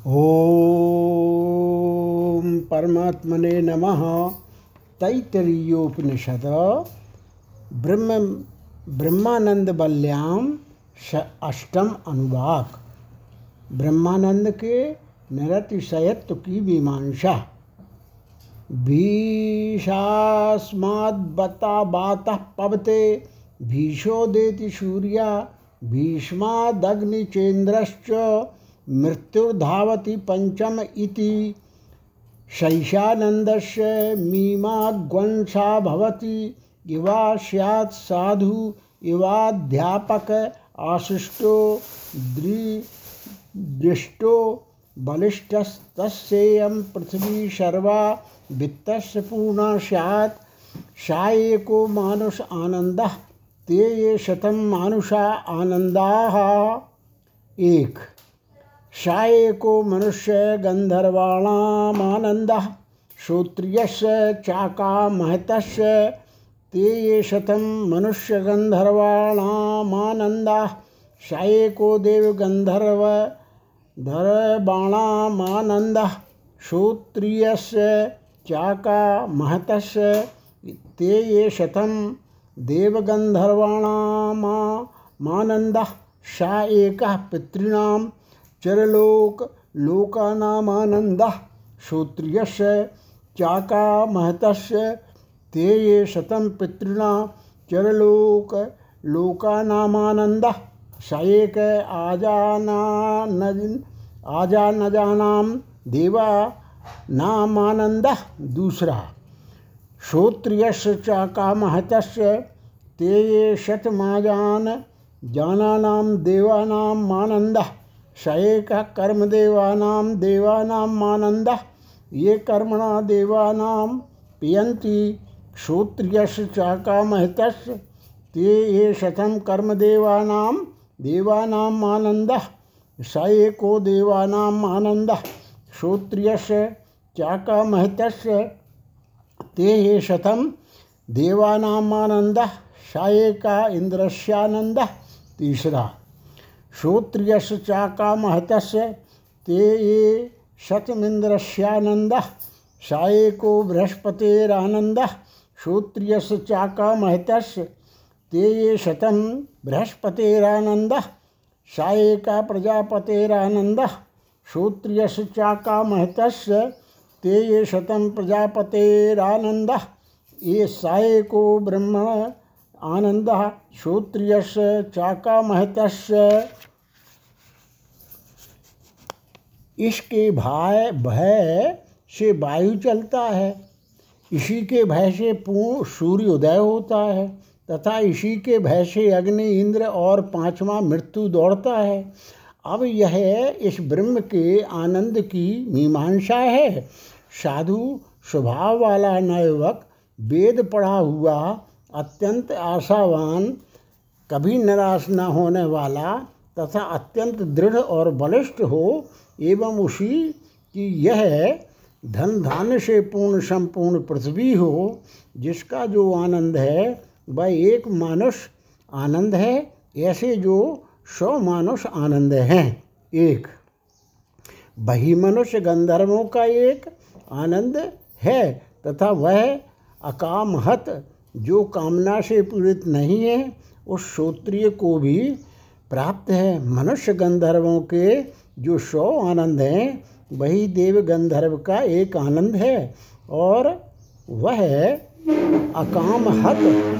ॐ परमात्मने नमः। तैतरीयोपनिषद। ब्रह्म ब्रह्मानंद बल्याम अष्टम अनुवाक। ब्रह्मानंद के निरतिशयत्व की मीमांसा। भीषास्माद्बता बातः पवते। भीषोदेति सूर्या, भीष्मादग्निचेन्द्रश्च। मृत्युर्धावति पञ्चम इति। शैशानन्दस्य मीमाग्वंशा भवति। इवा स्यात् साधु इवाध्यापक आशिष्टो दृष्टो, बलिष्ठस्तस्येयं पृथ्वी सर्वा वित्तस्य पूर्णा स्यात्। सा मानुष आनन्दः, ते ये शतं मानुषा आनन्दाः। एक। सा एको मनुष्य गन्धर्वाणामानन्दः श्रोत्रियस्य चाकामहतस्य ते ये शतं मनुष्यगन्धर्वाणामानन्दाः सा एको देवगन्धर्व धरबाणामानन्दः श्रोत्रियस्य चाकामहतस्य ते ये शतं देवगन्धर्वाणामानन्दः सा एकः पितॄणां चरलोक लोकानामानन्दः श्रोत्रियस्य चाकामहतस्य ते ये शतं पितॄणां चरलोक लोकानामानन्दः स एक आजानानज आजानजानां देवा नामानन्दः दूसरा। श्रोत्रियस्य चाकामहतस्य ते ये शतमाजान जानानां देवानां आनन्दः स एकः कर्मदेवानां देवानाम् आनन्दः ये कर्मणा देवानां पियन्ति श्रोत्रियस्य चाकामहतस्य, ते ये शतं कर्मदेवानां देवानाम् आनन्दः स एको देवानाम् आनन्दः श्रोत्रियस्य चाकामहतस्य, ते ये शतं देवानाम् आनन्दः स एका इन्द्रस्यानन्दः, तीसरा। श्रोत्रियस्य चाकामहतस्य ते ये शतमिन्द्रस्यानन्दः स एको बृहस्पतेरानन्दः श्रोत्रियस्य चाकामहतस्य ते ये शतं बृहस्पतेरानन्दः स एका प्रजापतेरानन्दः श्रोत्रियस्य चाकामहतस्य ते ये शतं प्रजापतेरानन्दः, ये स एको ब्रह्म आनन्दः श्रोत्रियस्य चाकामहतस्य इसके भाय, भय से वायु चलता है। इसी के भय से पूर्ण सूर्य उदय होता है। तथा इसी के भय से अग्नि, इंद्र और पांचवा मृत्यु दौड़ता है। अब यह इस ब्रह्म के आनंद की मीमांसा है। साधु स्वभाव वाला नवयुवक वेद पढ़ा हुआ, अत्यंत आशावान, कभी निराश न होने वाला तथा अत्यंत दृढ़ और बलिष्ठ हो एवं उसी की यह धन धान्य से पूर्ण संपूर्ण पृथ्वी हो, जिसका जो आनंद है, वह एक मानुष आनंद है, ऐसे जो सौ मानुष आनंद हैं, एक। वही मनुष्य गंधर्वों का एक आनंद है, तथा वह अकामहत, जो कामना से पीड़ित नहीं है, उस श्रोत्रिय को भी प्राप्त है। मनुष्य गंधर्वों के जो सौ आनंद हैं, वही देव गंधर्व का एक आनंद है। और वह अकामहत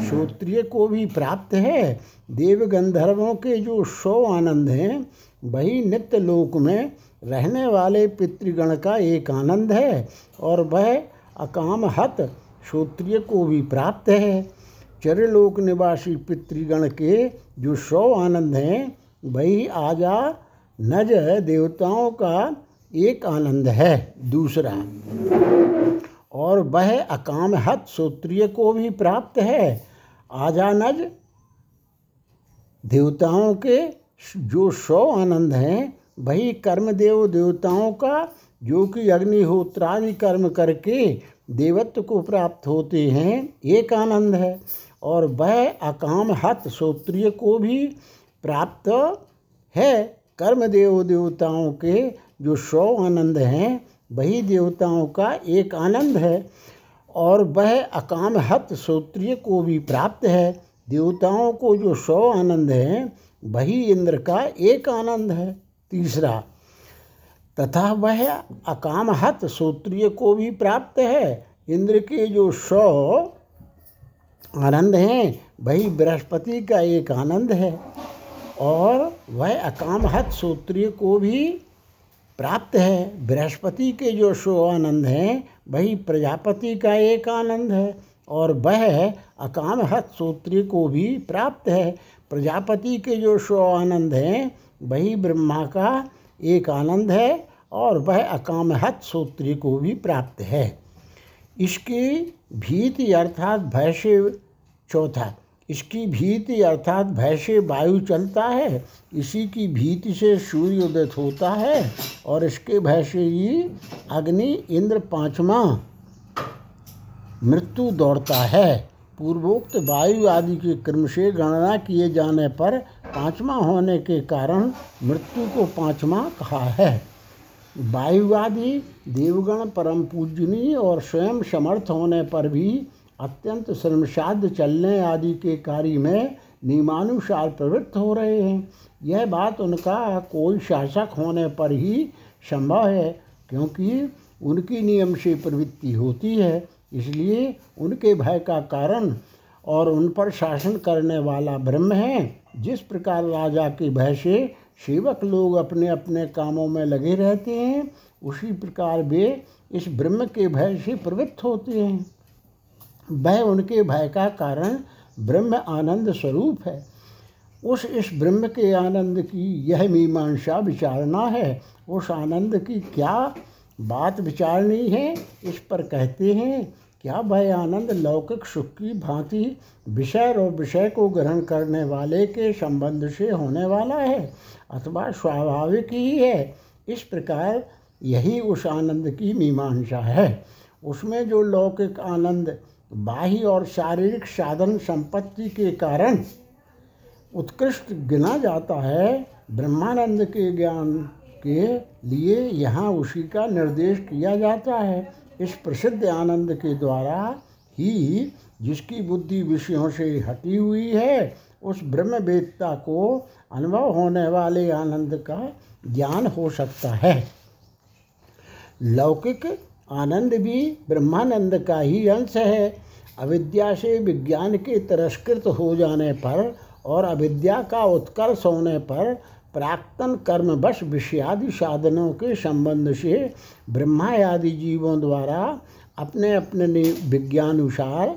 श्रोत्रिय को भी प्राप्त है। देव गंधर्वों के जो सौ आनंद हैं, वही नित्य लोक में रहने वाले पितृगण का एक आनंद है। और वह अकामहत श्रोत्रिय को भी प्राप्त है। चरलोक निवासी पितृगण के जो सौ आनंद हैं, वही आजा नज देवताओं का एक आनंद है दूसरा। और वह अकामहत श्रोत्रिय को भी प्राप्त है। आजानज देवताओं के जो सौ आनंद हैं, वही कर्मदेव देवताओं का, जो कि अग्निहोत्रादि कर्म करके देवत्व को प्राप्त होते हैं, एक आनंद है। और वह अकाम हत श्रोत्रिय को भी प्राप्त है। कर्म देव देवताओं के जो सौ आनंद हैं, वही देवताओं का एक आनंद है। और वह अकाम हत श्रोत्रिय को भी प्राप्त है। देवताओं को जो सौ आनंद हैं, वही इंद्र का एक आनंद है। तीसरा, तथा वह अकाम हत श्रोत्रिय को भी प्राप्त है। इंद्र के जो सौ आनंद हैं, वही बृहस्पति का एक आनंद है। और वह अकामहत सूत्रीय को भी प्राप्त है। बृहस्पति के जो सो आनंद हैं, वही प्रजापति का एक आनंद है और वह अकामहत सूत्री को भी प्राप्त है। प्रजापति के जो शो आनंद हैं, वही ब्रह्मा का एक आनंद है और वह अकामहत सूत्री को भी प्राप्त है। इसकी भीति अर्थात भय से चौथा इसकी भीति अर्थात भय से वायु चलता है, इसी की भीति से सूर्य उदित होता है और इसके भय से ही अग्नि इंद्र पांचवा मृत्यु दौड़ता है। पूर्वोक्त वायु आदि के क्रम से गणना किए जाने पर पांचवा होने के कारण मृत्यु को पांचवा कहा है। वायु आदि देवगण परम पूजनीय और स्वयं समर्थ होने पर भी अत्यंत श्रमसाध्य चलने आदि के कार्य में नियमानुसार प्रवृत्त हो रहे हैं। यह बात उनका कोई शासक होने पर ही संभव है, क्योंकि उनकी नियम से प्रवृत्ति होती है, इसलिए उनके भय का कारण और उन पर शासन करने वाला ब्रह्म है। जिस प्रकार राजा के भय से सेवक लोग अपने अपने कामों में लगे रहते हैं, उसी प्रकार वे इस ब्रह्म के भय से प्रवृत्त होते हैं। वह उनके भय का कारण ब्रह्म आनंद स्वरूप है। उस इस ब्रह्म के आनंद की यह मीमांसा विचारना है। उस आनंद की क्या बात विचारनी है, इस पर कहते हैं, क्या वह आनंद लौकिक सुख की भांति विषय और विषय को ग्रहण करने वाले के संबंध से होने वाला है, अथवा स्वाभाविक ही है? इस प्रकार यही उस आनंद की मीमांसा है। उसमें जो लौकिक आनंद बाह्य और शारीरिक साधन संपत्ति के कारण उत्कृष्ट गिना जाता है ब्रह्मानंद के ज्ञान के लिए यहाँ उसी का निर्देश किया जाता है। इस प्रसिद्ध आनंद के द्वारा ही जिसकी बुद्धि विषयों से हटी हुई है, उस ब्रह्मवेदता को अनुभव होने वाले आनंद का ज्ञान हो सकता है। लौकिक आनंद भी ब्रह्मानंद का ही अंश है। अविद्या से विज्ञान के तिरस्कृत हो जाने पर और अविद्या का उत्कर्ष होने पर प्राक्तन कर्मवश विषयादि साधनों के संबंध से ब्रह्मा आदि जीवों द्वारा अपने अपने विज्ञानुसार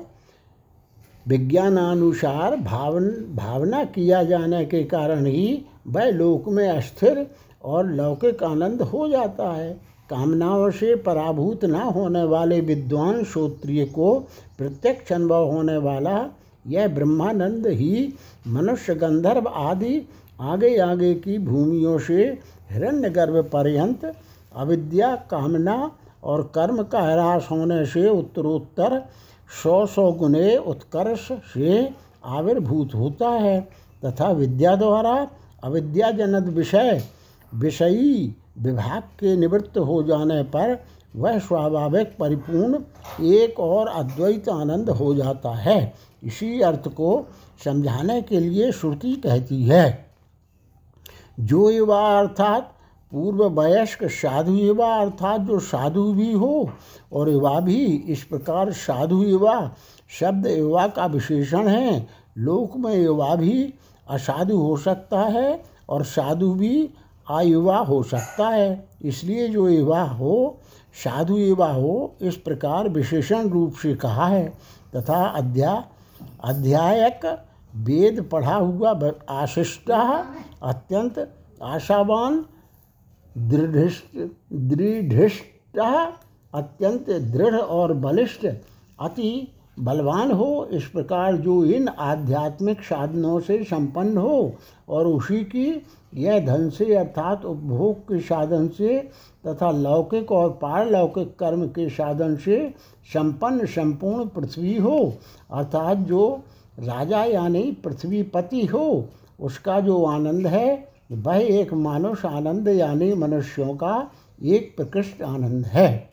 विज्ञानानुसार भावन भावना किया जाने के कारण ही वह लोक में अस्थिर और लौकिक आनंद हो जाता है। कामनाओं से पराभूत न होने वाले विद्वान श्रोत्रिय को प्रत्यक्ष अनुभव होने वाला यह ब्रह्मानंद ही मनुष्य गंधर्व आदि आगे आगे की भूमियों से हिरण्य गर्भ पर्यंत अविद्या, कामना और कर्म का ह्रास होने से उत्तरोत्तर सौ सौ गुणे उत्कर्ष से आविर्भूत होता है। तथा विद्या द्वारा अविद्याजनक विषय, विषयी विभाग के निवृत्त हो जाने पर वह स्वाभाविक परिपूर्ण, एक और अद्वैत आनंद हो जाता है। इसी अर्थ को समझाने के लिए श्रुति कहती है, जो युवा अर्थात पूर्व वयस्क साधु युवा अर्थात जो साधु भी हो और युवा भी, इस प्रकार साधु युवा, शब्द युवा का विशेषण है, लोक में युवा भी असाधु हो सकता है और साधु भी आयुवा हो सकता है। इसलिए जो युवा हो, साधु युवा हो, इस प्रकार विशेषण रूप से कहा है। तथा अध्या, अध्यायक वेद पढ़ा हुआ आशिष्ट अत्यंत आशावान दृढ़ दृढ़ अत्यंत दृढ़ और बलिष्ठ, अति बलवान हो। इस प्रकार जो इन आध्यात्मिक साधनों से संपन्न हो और उसी की यह धन से अर्थात उपभोग के साधन से तथा लौकिक और पारलौकिक कर्म के साधन से संपन्न, संपूर्ण पृथ्वी हो। अर्थात जो राजा यानी पृथ्वीपति हो, उसका जो आनंद है, वह एक मानुष आनंद यानी मनुष्यों का एक प्रकृष्ट आनंद है।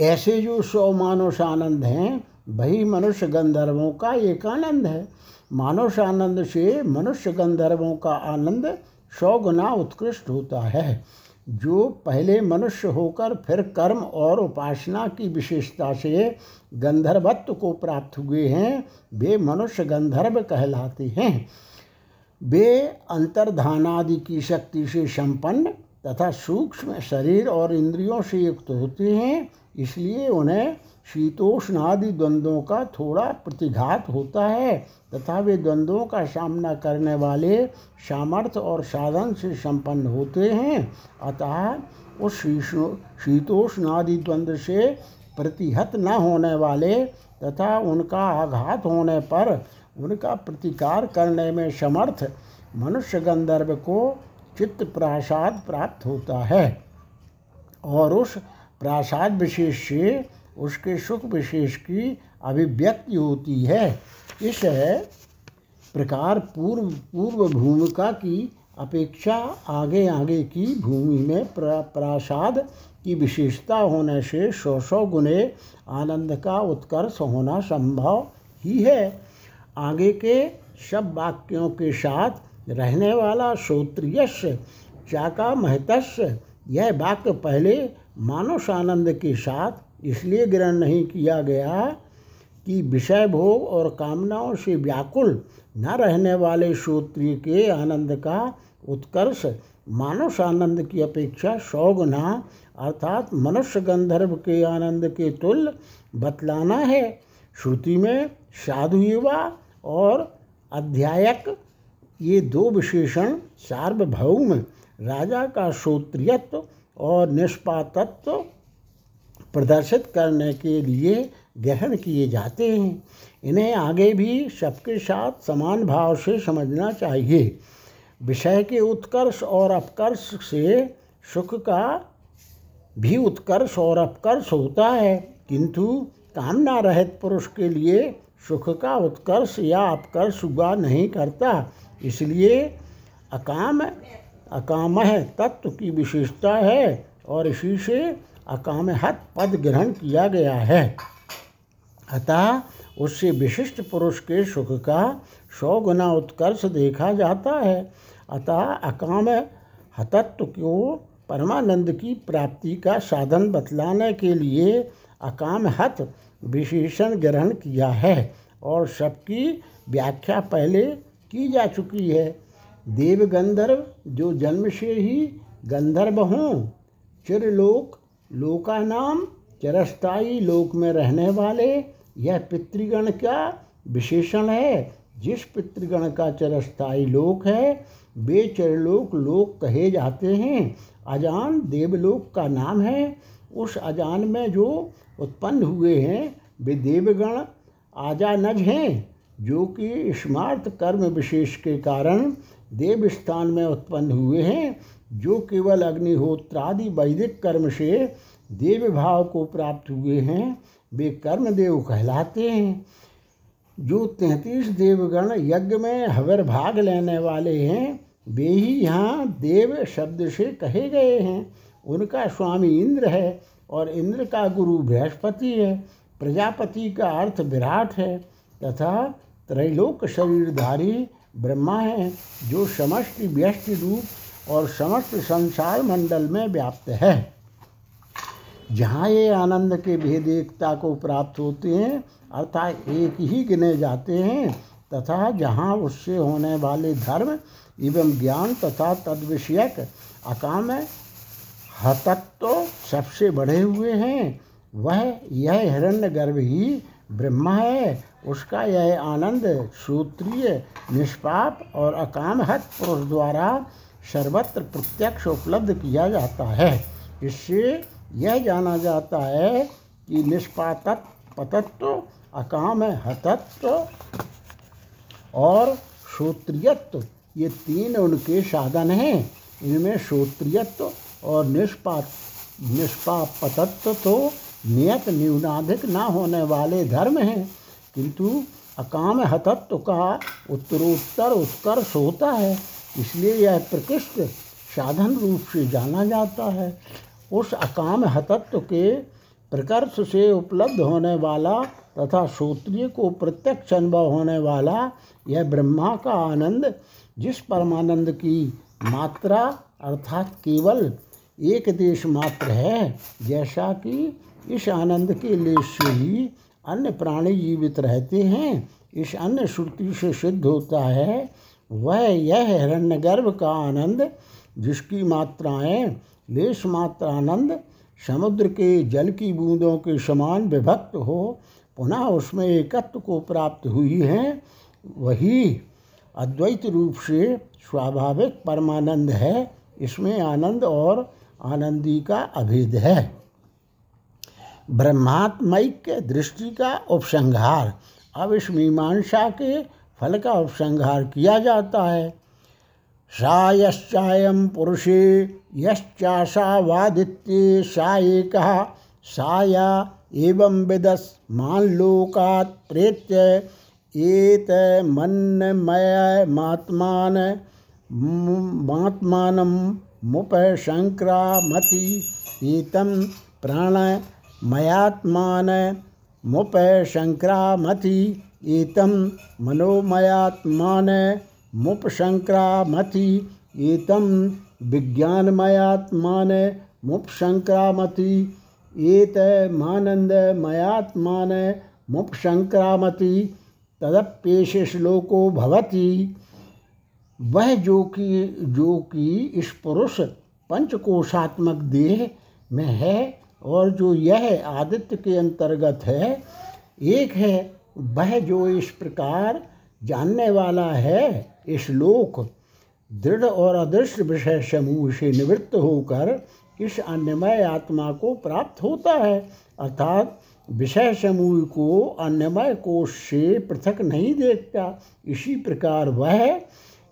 ऐसे जो सौ मानुष आनंद हैं, वही मनुष्य गंधर्वों का एक आनंद है। मानुष आनंद से मनुष्य गंधर्वों का आनंद सौ गुना उत्कृष्ट होता है। जो पहले मनुष्य होकर फिर कर्म और उपासना की विशेषता से गंधर्वत्व को प्राप्त हुए हैं, वे मनुष्य गंधर्व कहलाते हैं। वे अंतर्धानादि की शक्ति से संपन्न तथा सूक्ष्म शरीर और इंद्रियों से युक्त होते हैं, इसलिए उन्हें शीतोष्णादि द्वंद्वों का थोड़ा प्रतिघात होता है, तथा वे द्वंद्वों का सामना करने वाले सामर्थ्य और साधन से संपन्न होते हैं। अतः उस शीतोष्णादि द्वंद्व से प्रतिहत न होने वाले तथा उनका आघात होने पर उनका प्रतिकार करने में समर्थ मनुष्य गंधर्व को चित्त प्रासाद प्राप्त होता है। और उस प्रासाद विशेष से उसके सुख विशेष की अभिव्यक्ति होती है। इस प्रकार पूर्व पूर्व भूमिका की अपेक्षा आगे आगे की भूमि में प्रासाद की विशेषता होने से सौ सौ गुने आनंद का उत्कर्ष होना संभव ही है। आगे के सब वाक्यों के साथ रहने वाला श्रोत्रियस्य चाका महतस्य यह वाक्य पहले मानस आनंद के साथ इसलिए ग्रहण नहीं किया गया कि विषय भोग और कामनाओं से व्याकुल न रहने वाले श्रोत्रिय के आनंद का उत्कर्ष मानस आनंद की अपेक्षा सौ गुना अर्थात मनुष्य गंधर्व के आनंद के तुल्य बतलाना है। श्रुति में साधु युवा और अध्यायक, ये दो विशेषण सार्वभौम, राजा का श्रोत्रियत्व और निष्पातत्व प्रदर्शित करने के लिए ग्रहण किए जाते हैं। इन्हें आगे भी सबके साथ समान भाव से समझना चाहिए। विषय के उत्कर्ष और अपकर्ष से सुख का भी उत्कर्ष और अपकर्ष होता है। किंतु कामना रहित पुरुष के लिए सुख का उत्कर्ष या अपकर्ष हुआ नहीं करता। इसलिए अकाम अकाम तत्व की विशेषता है और इसी से अकामहत पद ग्रहण किया गया है। अतः उससे विशिष्ट पुरुष के सुख का सौ गुना उत्कर्ष देखा जाता है। अतः अकाम हतत्व को परमानंद की प्राप्ति का साधन बतलाने के लिए अकाम हत विशेषण ग्रहण किया है और सबकी व्याख्या पहले की जा चुकी है। देव गंधर्व जो जन्म से ही गंधर्व हों, चिरलोक लोका नाम चिरस्थाई लोक में रहने वाले, यह पितृगण का विशेषण है। जिस पितृगण का चिरस्थाई लोक है, वे चरलोक लोक कहे जाते हैं। अजान देवलोक का नाम है। उस अजान में जो उत्पन्न हुए हैं, वे देवगण आजानज हैं, जो कि स्मार्त कर्म विशेष के कारण देव स्थान में उत्पन्न हुए हैं। जो केवल अग्निहोत्रादि वैदिक कर्म से देव भाव को प्राप्त हुए हैं, वे कर्मदेव कहलाते हैं। जो तैंतीस देवगण यज्ञ में हवर भाग लेने वाले हैं, वे ही यहाँ देव शब्द से कहे गए हैं। उनका स्वामी इंद्र है और इंद्र का गुरु बृहस्पति है। प्रजापति का अर्थ विराट है तथा त्रैलोक शरीरधारी ब्रह्मा है, जो समस्त व्यष्टि रूप और समस्त संसार मंडल में व्याप्त है। जहाँ ये आनंद के भेद एकता को प्राप्त होते हैं, अर्थात एक ही गिने जाते हैं, तथा जहाँ उससे होने वाले धर्म एवं ज्ञान तथा तद्विषयक अकाम हतत्व सबसे बढ़े हुए हैं, वह यह हिरण्य गर्भ ही ब्रह्मा है, उसका यह आनंद सूत्रीय निष्पाप और अकामहत पुरुष द्वारा सर्वत्र प्रत्यक्ष उपलब्ध किया जाता है। इससे यह जाना जाता है कि निष्पातत्व पतत्व, अकाम हतत्व और श्रोत्रियत्व ये तीन उनके साधन हैं। इनमें श्रोत्रियत्व और निष्पात, निष्पापतत्व तो नियत न्यूनाधिक न होने वाले धर्म हैं, किंतु अकाम हतत्व का उत्तरोत्तर उत्कर्ष होता है। इसलिए यह प्रकृष्ट साधन रूप से जाना जाता है। उस अकाम हतत्व के प्रकर्ष से उपलब्ध होने वाला तथा श्रोत्रिय को प्रत्यक्ष अनुभव होने वाला यह ब्रह्मा का आनंद, जिस परमानंद की मात्रा अर्थात केवल एक देश मात्र है, जैसा कि इस आनंद के लिए से ही अन्य प्राणी जीवित रहते हैं, इस अन्य श्रुति से सिद्ध होता है वह यह हिरण्यगर्भ का आनंद, जिसकी मात्राएँ लेश मात्र आनंद समुद्र के जल की बूंदों के समान विभक्त हो, पुनः उसमें एकत्व को प्राप्त हुई हैं, वही अद्वैत रूप से स्वाभाविक परमानंद है। इसमें आनंद और आनंदी का अभेद है। ब्रह्मात्मैक्य दृष्टि का उपसंहार। अब इस मीमांसा के फल का उपसंहार किया जाता है। सा यश्चायं पुरुषे यश्चाशा वादित्ये सा एक साया एवं विदस्मान लोकात् प्रेत्य एत मन्मय मात्मान मात्मानं मुपशङ्क्रामति एतं प्राणमयात्मान मुपशङ्क्रामति एतं मनोमयात्मान मुपशङ्क्रामति। एतं विज्ञानमयात्मान मुपशङ्क्रामति। एतमानन्दमयात्मान मुपशङ्क्रामति। तदप्येष श्लोको भवति। वह जो कि जो कि इस पुरुष पंचकोशात्मक देह में है और जो यह आदित्य के अंतर्गत है, एक है वह जो इस प्रकार जानने वाला है, इस लोक दृढ़ और अदृश्य विषय समूह से निवृत्त होकर इस अन्यमय आत्मा को प्राप्त होता है। अर्थात विषय समूह को अन्यमय कोष से पृथक नहीं देखता। इसी प्रकार वह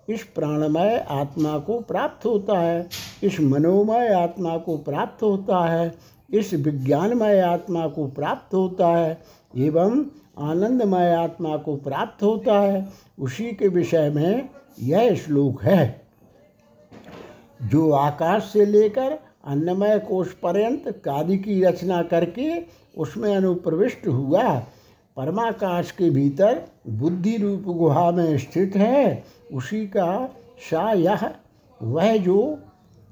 इस प्राणमय आत्मा को प्राप्त होता है, इस मनोमय आत्मा को प्राप्त होता है, इस विज्ञानमय आत्मा को प्राप्त होता है, एवं आनंदमय आत्मा को प्राप्त होता है। उसी के विषय में यह श्लोक है। जो आकाश से लेकर अन्नमय कोष पर्यंत कादि की रचना करके उसमें अनुप्रविष्ट हुआ, परमाकाश के भीतर बुद्धि रूप गुहा में स्थित है, उसी का सा यह वह जो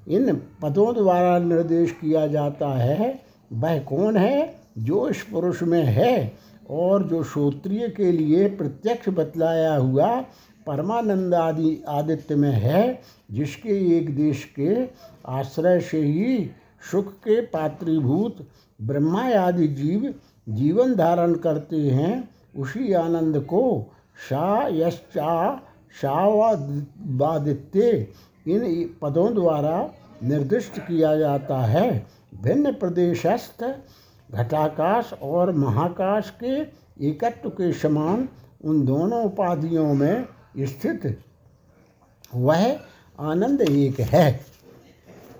इन पदों द्वारा निर्देश किया जाता है, वह कौन है? जो इस पुरुष में है। और जो श्रोत्रिय के लिए प्रत्यक्ष बतलाया हुआ परमानंद आदि आदित्य में है, जिसके एक देश के आश्रय से ही सुख के पात्रीभूत ब्रह्मा आदि जीव जीवन धारण करते हैं, उसी आनंद को शा यश्चा शावादित्य इन पदों द्वारा निर्दिष्ट किया जाता है। भिन्न प्रदेशस्थ घटाकाश और महाकाश के एकत्व के समान उन दोनों उपाधियों में स्थित, वह आनंद एक है।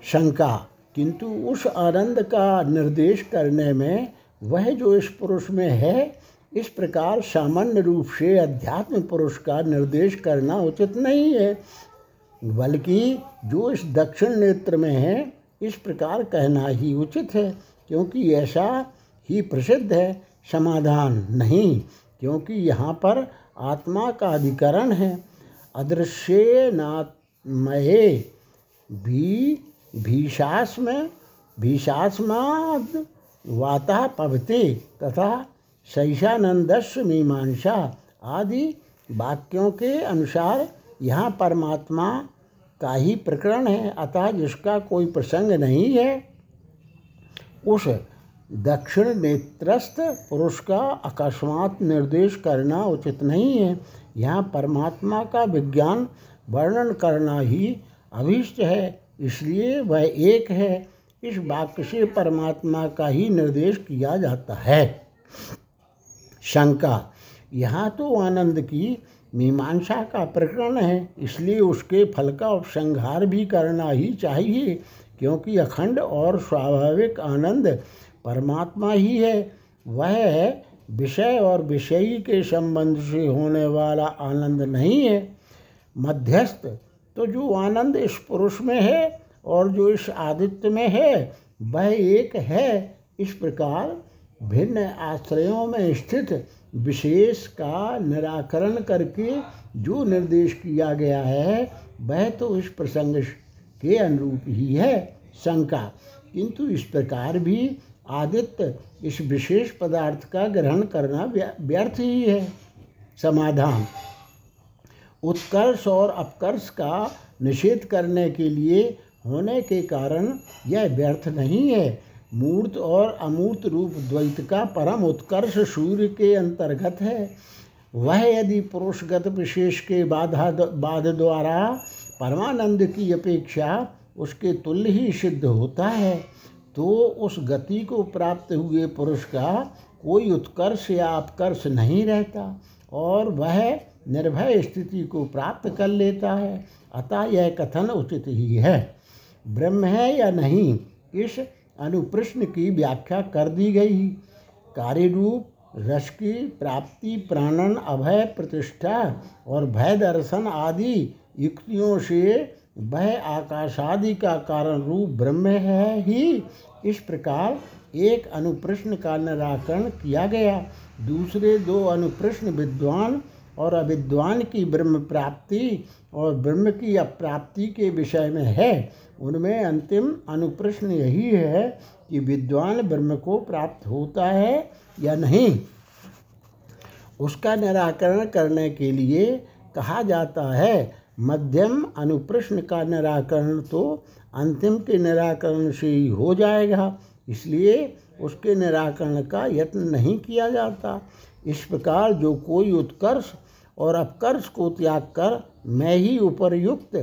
शंका, किंतु उस आनंद का निर्देश करने में वह जो इस पुरुष में है, इस प्रकार सामान्य रूप से अध्यात्म पुरुष का निर्देश करना उचित नहीं है। बल्कि जो इस दक्षिण नेत्र में है, इस प्रकार कहना ही उचित है। क्योंकि ऐसा ही प्रसिद्ध है, समाधान नहीं, क्योंकि यहाँ पर आत्मा का अधिकरण है। अदृश्य नात्मये भी भीषास में वाता पवते, तथा शैषानंदस्व मीमांसा आदि वाक्यों के अनुसार यहाँ परमात्मा का ही प्रकरण है, अतः जिसका कोई प्रसंग नहीं है। उस दक्षिण नेत्रस्थ पुरुष का अकस्मात निर्देश करना उचित नहीं है। यहाँ परमात्मा का विज्ञान वर्णन करना ही अभिष्ट है, इसलिए वह एक है। इस वाक्य से परमात्मा का ही निर्देश किया जाता है। शंका, यहाँ तो आनंद की मीमांसा का प्रकरण है, इसलिए उसके फल का उपसंहार भी करना ही चाहिए। क्योंकि अखंड और स्वाभाविक आनंद परमात्मा ही है। वह विषय और विषयी के संबंध से होने वाला आनंद नहीं है। मध्यस्थ तो जो आनंद इस पुरुष में है और जो इस आदित्य में है, वह एक है। इस प्रकार भिन्न आश्रयों में स्थित विशेष का निराकरण करके जो निर्देश किया गया है, वह तो इस प्रसंग के अनुरूप ही है शंका। किंतु इस प्रकार भी आदित्य इस विशेष पदार्थ का ग्रहण करना व्यर्थ ही है। समाधान। उत्कर्ष और अपकर्ष का निषेध करने के लिए होने के कारण यह व्यर्थ नहीं है। मूर्त और अमूर्त रूप द्वैत का परम उत्कर्ष सूर्य के अंतर्गत है। वह यदि पुरुषगत विशेष के बाधा बाध द्वारा परमानंद की अपेक्षा उसके तुल्य ही सिद्ध होता है। तो उस गति को प्राप्त हुए पुरुष का कोई उत्कर्ष या अपकर्ष नहीं रहता और वह निर्भय स्थिति को प्राप्त कर लेता है। अतः यह कथन उचित ही है। ब्रह्म है या नहीं, इस अनुप्रश्न की व्याख्या कर दी गई। कार्य रूप रस की प्राप्ति, प्राणन, अभय, प्रतिष्ठा और भय दर्शन आदि युक्तियों से वह आकाशादि का कारण रूप ब्रह्म है ही। इस प्रकार एक अनुप्रश्न का निराकरण किया गया। दूसरे दो अनुप्रश्न विद्वान और अविद्वान की ब्रह्म प्राप्ति और ब्रह्म की अप्राप्ति के विषय में है। उनमें अंतिम अनुप्रश्न यही है कि विद्वान ब्रह्म को प्राप्त होता है या नहीं। उसका निराकरण करने के लिए कहा जाता है मध्यम अनुप्रश्न का निराकरण तो अंतिम के निराकरण से ही हो जाएगा। इसलिए उसके निराकरण का यत्न नहीं किया जाता। इस प्रकार जो कोई उत्कर्ष और अपकर्ष को त्याग कर मैं ही उपरयुक्त,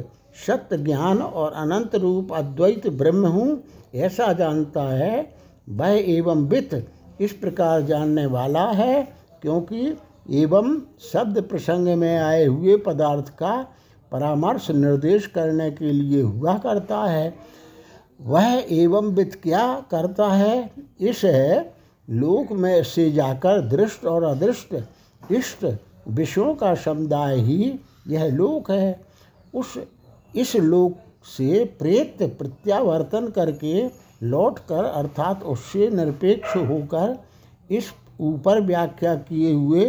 सत्य ज्ञान और अनंत रूप अद्वैत ब्रह्म हूँ, ऐसा जानता है, वह एवं वित्त इस प्रकार जानने वाला है, क्योंकि एवं शब्द प्रसंग में आए हुए पदार्थ का परामर्श निर्देश करने के लिए हुआ करता है, वह एवं वित्त क्या करता है? इस लोक में से जाकर दृष्ट और अदृष्ट इष्ट विषयों का समुदाय ही यह लोक है। उस, इस लोक से प्रेत प्रत्यावर्तन करके लौट कर अर्थात उससे निरपेक्ष होकर इस ऊपर व्याख्या किए हुए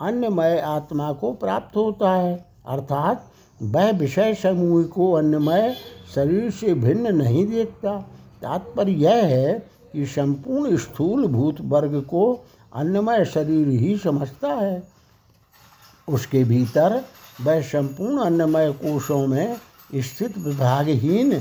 अन्यमय आत्मा को प्राप्त होता है। अर्थात वह विषय समूह को अन्यमय शरीर से भिन्न नहीं देखता। तात्पर्य यह है कि संपूर्ण स्थूल भूत वर्ग को अन्यमय शरीर ही समझता है। उसके भीतर वह संपूर्ण अन्नमय कोशों में स्थित विभागहीन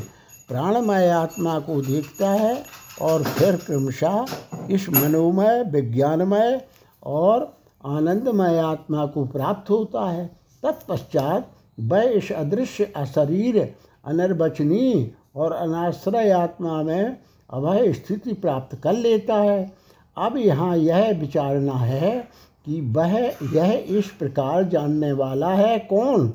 प्राणमय आत्मा को देखता है और फिर क्रमशः इस मनोमय, विज्ञानमय और आनंदमय आत्मा को प्राप्त होता है। तत्पश्चात वह इस अदृश्य अशरीर अनर्वचनीय और अनाश्रय आत्मा में अभय स्थिति प्राप्त कर लेता है। अब यहाँ यह विचारना है कि वह, यह इस प्रकार जानने वाला है कौन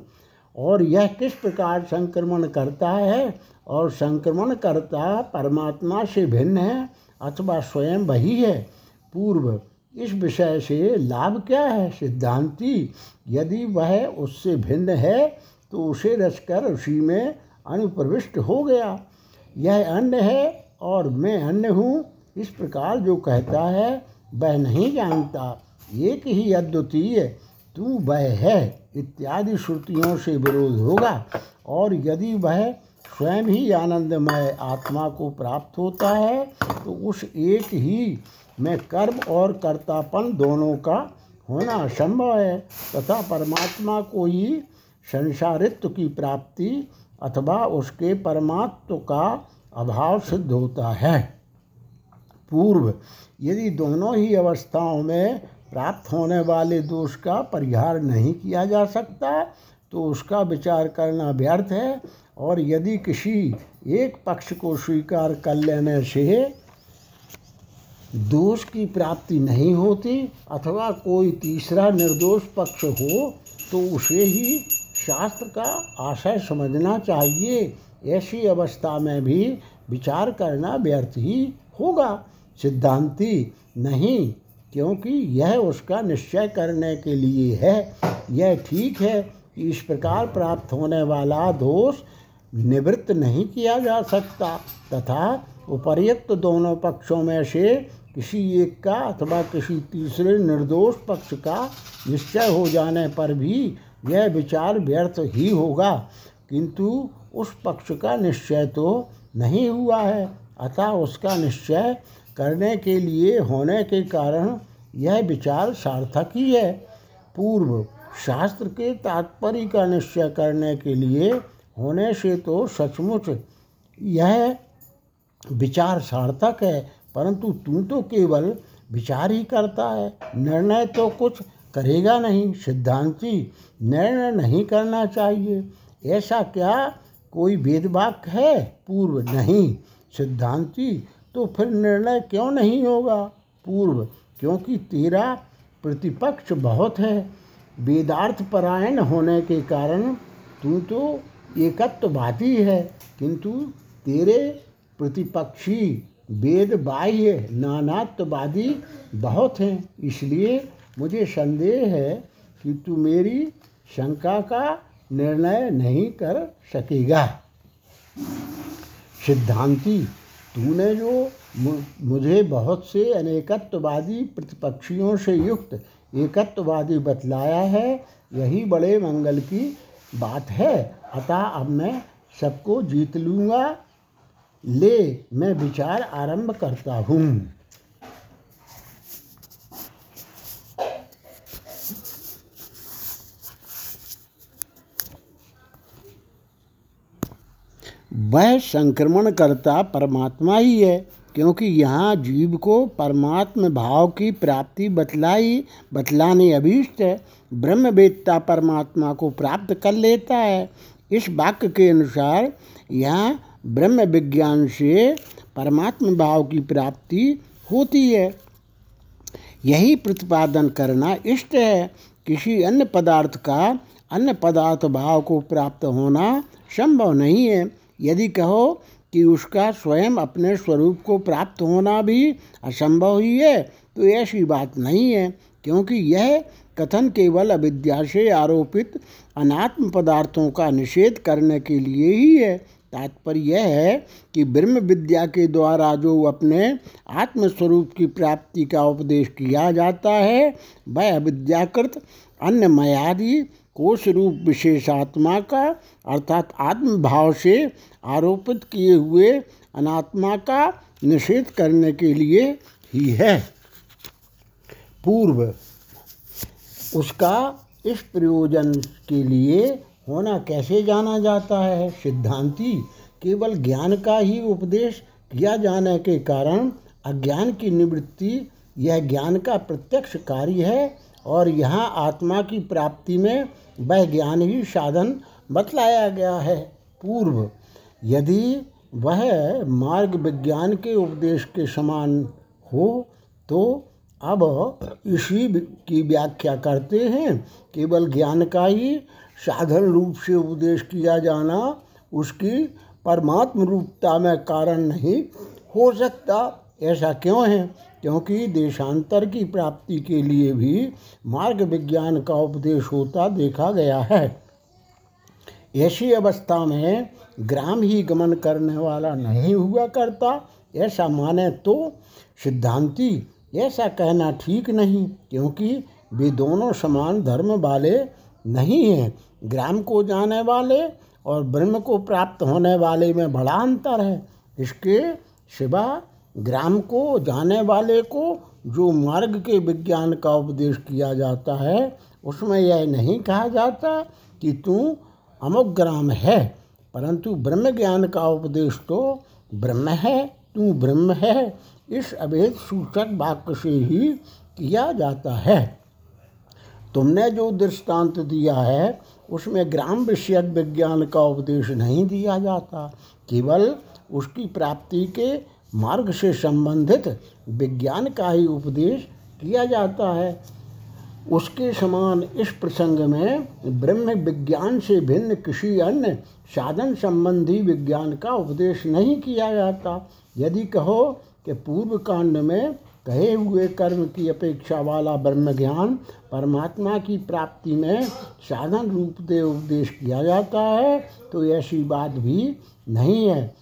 और यह किस प्रकार संक्रमण करता है और संक्रमण करता परमात्मा से भिन्न है अथवा स्वयं वही है। पूर्व इस विषय से लाभ क्या है? सिद्धांति, यदि वह उससे भिन्न है तो उसे रचकर उसी में अनुप्रविष्ट हो गया। यह अन्य है और मैं अन्य हूँ। इस प्रकार जो कहता है, वह नहीं जानता। एक ही अद्वितीय, तू वह है, इत्यादि श्रुतियों से विरोध होगा। और यदि वह स्वयं ही आनंदमय आत्मा को प्राप्त होता है तो उस एक ही में कर्म और कर्तापन दोनों का होना असंभव है। तथा परमात्मा को ही संसारित्व की प्राप्ति अथवा उसके परमात्व का अभाव सिद्ध होता है। पूर्व, यदि दोनों ही अवस्थाओं में प्राप्त होने वाले दोष का परिहार नहीं किया जा सकता तो उसका विचार करना व्यर्थ है। और यदि किसी एक पक्ष को स्वीकार कर लेने से दोष की प्राप्ति नहीं होती अथवा कोई तीसरा निर्दोष पक्ष हो तो उसे ही शास्त्र का आशय समझना चाहिए। ऐसी अवस्था में भी विचार करना व्यर्थ ही होगा। सिद्धांति, नहीं, क्योंकि यह उसका निश्चय करने के लिए है। यह ठीक है कि इस प्रकार प्राप्त होने वाला दोष निवृत्त नहीं किया जा सकता, तथा उपर्युक्त दोनों पक्षों में से किसी एक का अथवा किसी तीसरे निर्दोष पक्ष का निश्चय हो जाने पर भी यह विचार व्यर्थ ही होगा। किंतु उस पक्ष का निश्चय तो नहीं हुआ है। अतः उसका निश्चय करने के लिए होने के कारण यह विचार सार्थक ही है। पूर्व शास्त्र के तात्पर्य का निश्चय करने के लिए होने से तो सचमुच यह विचार सार्थक है। परंतु तू तो केवल विचार ही करता है। निर्णय तो कुछ करेगा नहीं। सिद्धांति निर्णय नहीं करना चाहिए। ऐसा क्या कोई भेदभाव है? पूर्व नहीं। सिद्धांति तो फिर निर्णय क्यों नहीं होगा? पूर्व, क्योंकि तेरा प्रतिपक्ष बहुत है। वेदार्थ परायण होने के कारण तू तो एकत्ववादी है, किंतु तेरे प्रतिपक्षी वेद बाह्य नानात्ववादी बहुत हैं। इसलिए मुझे संदेह है कि तू मेरी शंका का निर्णय नहीं कर सकेगा। सिद्धांति, तूने जो मुझे बहुत से अनेकत्ववादी प्रतिपक्षियों से युक्त एकत्ववादी बतलाया है, यही बड़े मंगल की बात है। अतः अब मैं सबको जीत लूँगा। ले, मैं विचार आरंभ करता हूँ। वह संक्रमण करता परमात्मा ही है, क्योंकि यहाँ जीव को परमात्म भाव की प्राप्ति बतलाई, बतलाने अभीष्ट है। ब्रह्मवेत्ता परमात्मा को प्राप्त कर लेता है। इस वाक्य के अनुसार यहाँ ब्रह्म विज्ञान से परमात्म भाव की प्राप्ति होती है। यही प्रतिपादन करना इष्ट है। किसी अन्य पदार्थ का अन्य पदार्थ भाव को प्राप्त होना संभव नहीं है। यदि कहो कि उसका स्वयं अपने स्वरूप को प्राप्त होना भी असंभव ही है तो ऐसी बात नहीं है, क्योंकि यह कथन केवल अविद्या से आरोपित अनात्म पदार्थों का निषेध करने के लिए ही है। तात्पर्य यह है कि ब्रह्म विद्या के द्वारा जो अपने आत्मस्वरूप की प्राप्ति का उपदेश किया जाता है, वह अविद्याकृत अन्य मयादि कोष रूप विशेषात्मा का, अर्थात आत्मभाव से आरोपित किए हुए अनात्मा का निषेध करने के लिए ही है। पूर्व, उसका इस प्रयोजन के लिए होना कैसे जाना जाता है? सिद्धांति, केवल ज्ञान का ही उपदेश किया जाने के कारण अज्ञान की निवृत्ति, यह ज्ञान का प्रत्यक्ष कार्य है और यहाँ आत्मा की प्राप्ति में वह ज्ञान ही साधन बतलाया गया है। पूर्व, यदि वह मार्ग विज्ञान के उपदेश के समान हो तो अब इसी की व्याख्या करते हैं। केवल ज्ञान का ही साधन रूप से उपदेश किया जाना उसकी परमात्म रूपता में कारण नहीं हो सकता। ऐसा क्यों है? क्योंकि देशांतर की प्राप्ति के लिए भी मार्ग विज्ञान का उपदेश होता देखा गया है। ऐसी अवस्था में ग्राम ही गमन करने वाला नहीं हुआ करता, ऐसा माने तो सिद्धांति ऐसा कहना ठीक नहीं, क्योंकि वे दोनों समान धर्म वाले नहीं है। ग्राम को जाने वाले और ब्रह्म को प्राप्त होने वाले में बड़ा अंतर है। इसके सिवा ग्राम को जाने वाले को जो मार्ग के विज्ञान का उपदेश किया जाता है, उसमें यह नहीं कहा जाता कि तू अमुक ग्राम है, परंतु ब्रह्म ज्ञान का उपदेश तो ब्रह्म है, तू ब्रह्म है। इस अभेद सूचक वाक्य से ही किया जाता है। तुमने जो दृष्टांत दिया है, उसमें ग्राम विषयक विज्ञान का उपदेश नहीं दिया जाता। केवल उसकी प्राप्ति के मार्ग से संबंधित विज्ञान का ही उपदेश किया जाता है। उसके समान इस प्रसंग में ब्रह्म विज्ञान से भिन्न किसी अन्य साधन संबंधी विज्ञान का उपदेश नहीं किया जाता। यदि कहो कि पूर्व कांड में कहे हुए कर्म की अपेक्षा वाला ब्रह्म ज्ञान परमात्मा की प्राप्ति में साधन रूप से उपदेश किया जाता है तो ऐसी बात भी नहीं है।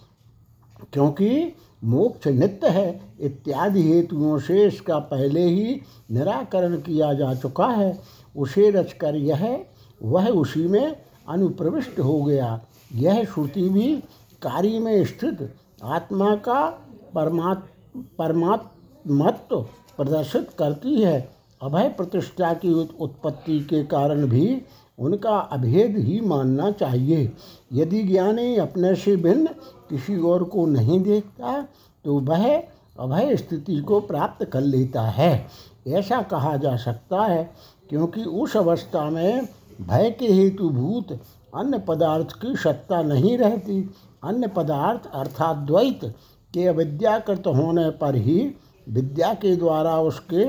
क्योंकि मोक्ष नित्य है, इत्यादि हेतुओं से इसका पहले ही निराकरण किया जा चुका है। उसे रचकर यह, वह उसी में अनुप्रविष्ट हो गया। यह श्रुति भी कार्य में स्थित आत्मा का परमात् परमात्मत्व प्रदर्शित करती है। अभय प्रतिष्ठा की उत्पत्ति के कारण भी उनका अभेद ही मानना चाहिए। यदि ज्ञानी अपने से भिन्न किसी और को नहीं देखता तो वह अभय स्थिति को प्राप्त कर लेता है। ऐसा कहा जा सकता है, क्योंकि उस अवस्था में भय के हेतुभूत अन्य पदार्थ की सत्ता नहीं रहती। अन्य पदार्थ अर्थात द्वैत के अविद्याकृत होने पर ही विद्या के द्वारा उसके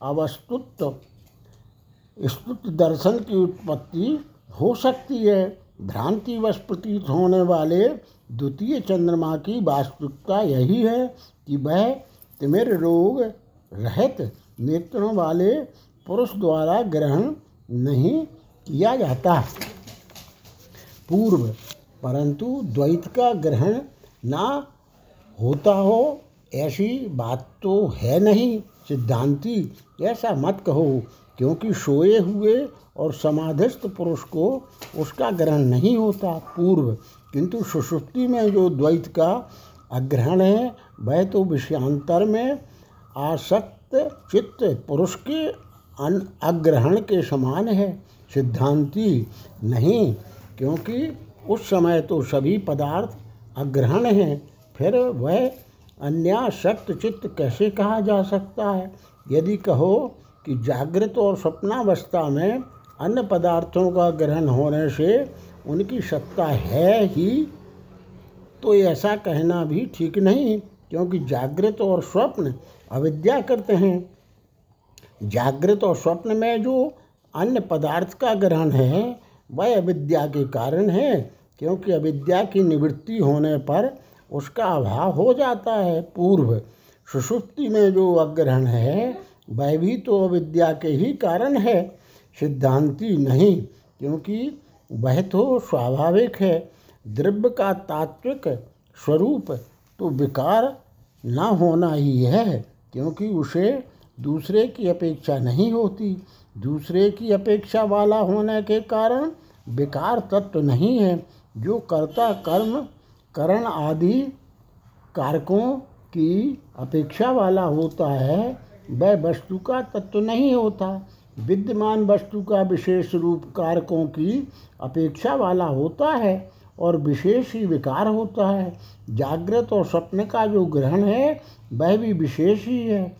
अवस्तुत्व स्तुत दर्शन की उत्पत्ति हो सकती है। भ्रांतिवश प्रतीत होने वाले द्वितीय चंद्रमा की वास्तविकता यही है कि वह तिमिर रोग रहित नेत्रों वाले पुरुष द्वारा ग्रहण नहीं किया जाता। पूर्व, परंतु द्वैत का ग्रहण ना होता हो ऐसी बात तो है नहीं, सिद्धांति, ऐसा मत कहो, क्योंकि सोए हुए और समाधिस्थ पुरुष को उसका ग्रहण नहीं होता पूर्व। किंतु सुषुप्ति में जो द्वैत का अग्रहण है, वह तो विषयांतर में आसक्त चित्त पुरुष के अन अग्रहण के समान है। सिद्धांति नहीं, क्योंकि उस समय तो सभी पदार्थ अग्रहण हैं, फिर वह अन्याशक्त चित्त कैसे कहा जा सकता है? यदि कहो कि जागृत और स्वप्नावस्था में अन्य पदार्थों का ग्रहण होने से उनकी सत्ता है ही तो ऐसा कहना भी ठीक नहीं, क्योंकि जागृत और स्वप्न अविद्या करते हैं। जागृत और स्वप्न में जो अन्य पदार्थ का ग्रहण है, वह अविद्या के कारण है, क्योंकि अविद्या की निवृत्ति होने पर उसका अभाव हो जाता है। पूर्व सुषुप्ति में जो अग्रहण है, वह भी तो अविद्या के ही कारण है। सिद्धांति नहीं, क्योंकि वह तो स्वाभाविक है। द्रव्य का तात्विक स्वरूप तो विकार ना होना ही है, क्योंकि उसे दूसरे की अपेक्षा नहीं होती। दूसरे की अपेक्षा वाला होने के कारण विकार तत्व नहीं है। जो कर्ता कर्म करण आदि कारकों की अपेक्षा वाला होता है, वह वस्तु का तत्व नहीं होता। विद्यमान वस्तु का विशेष रूप कारकों की अपेक्षा वाला होता है और विशेष ही विकार होता है। जागृत और स्वप्न का जो ग्रहण है, वह भी विशेष ही है,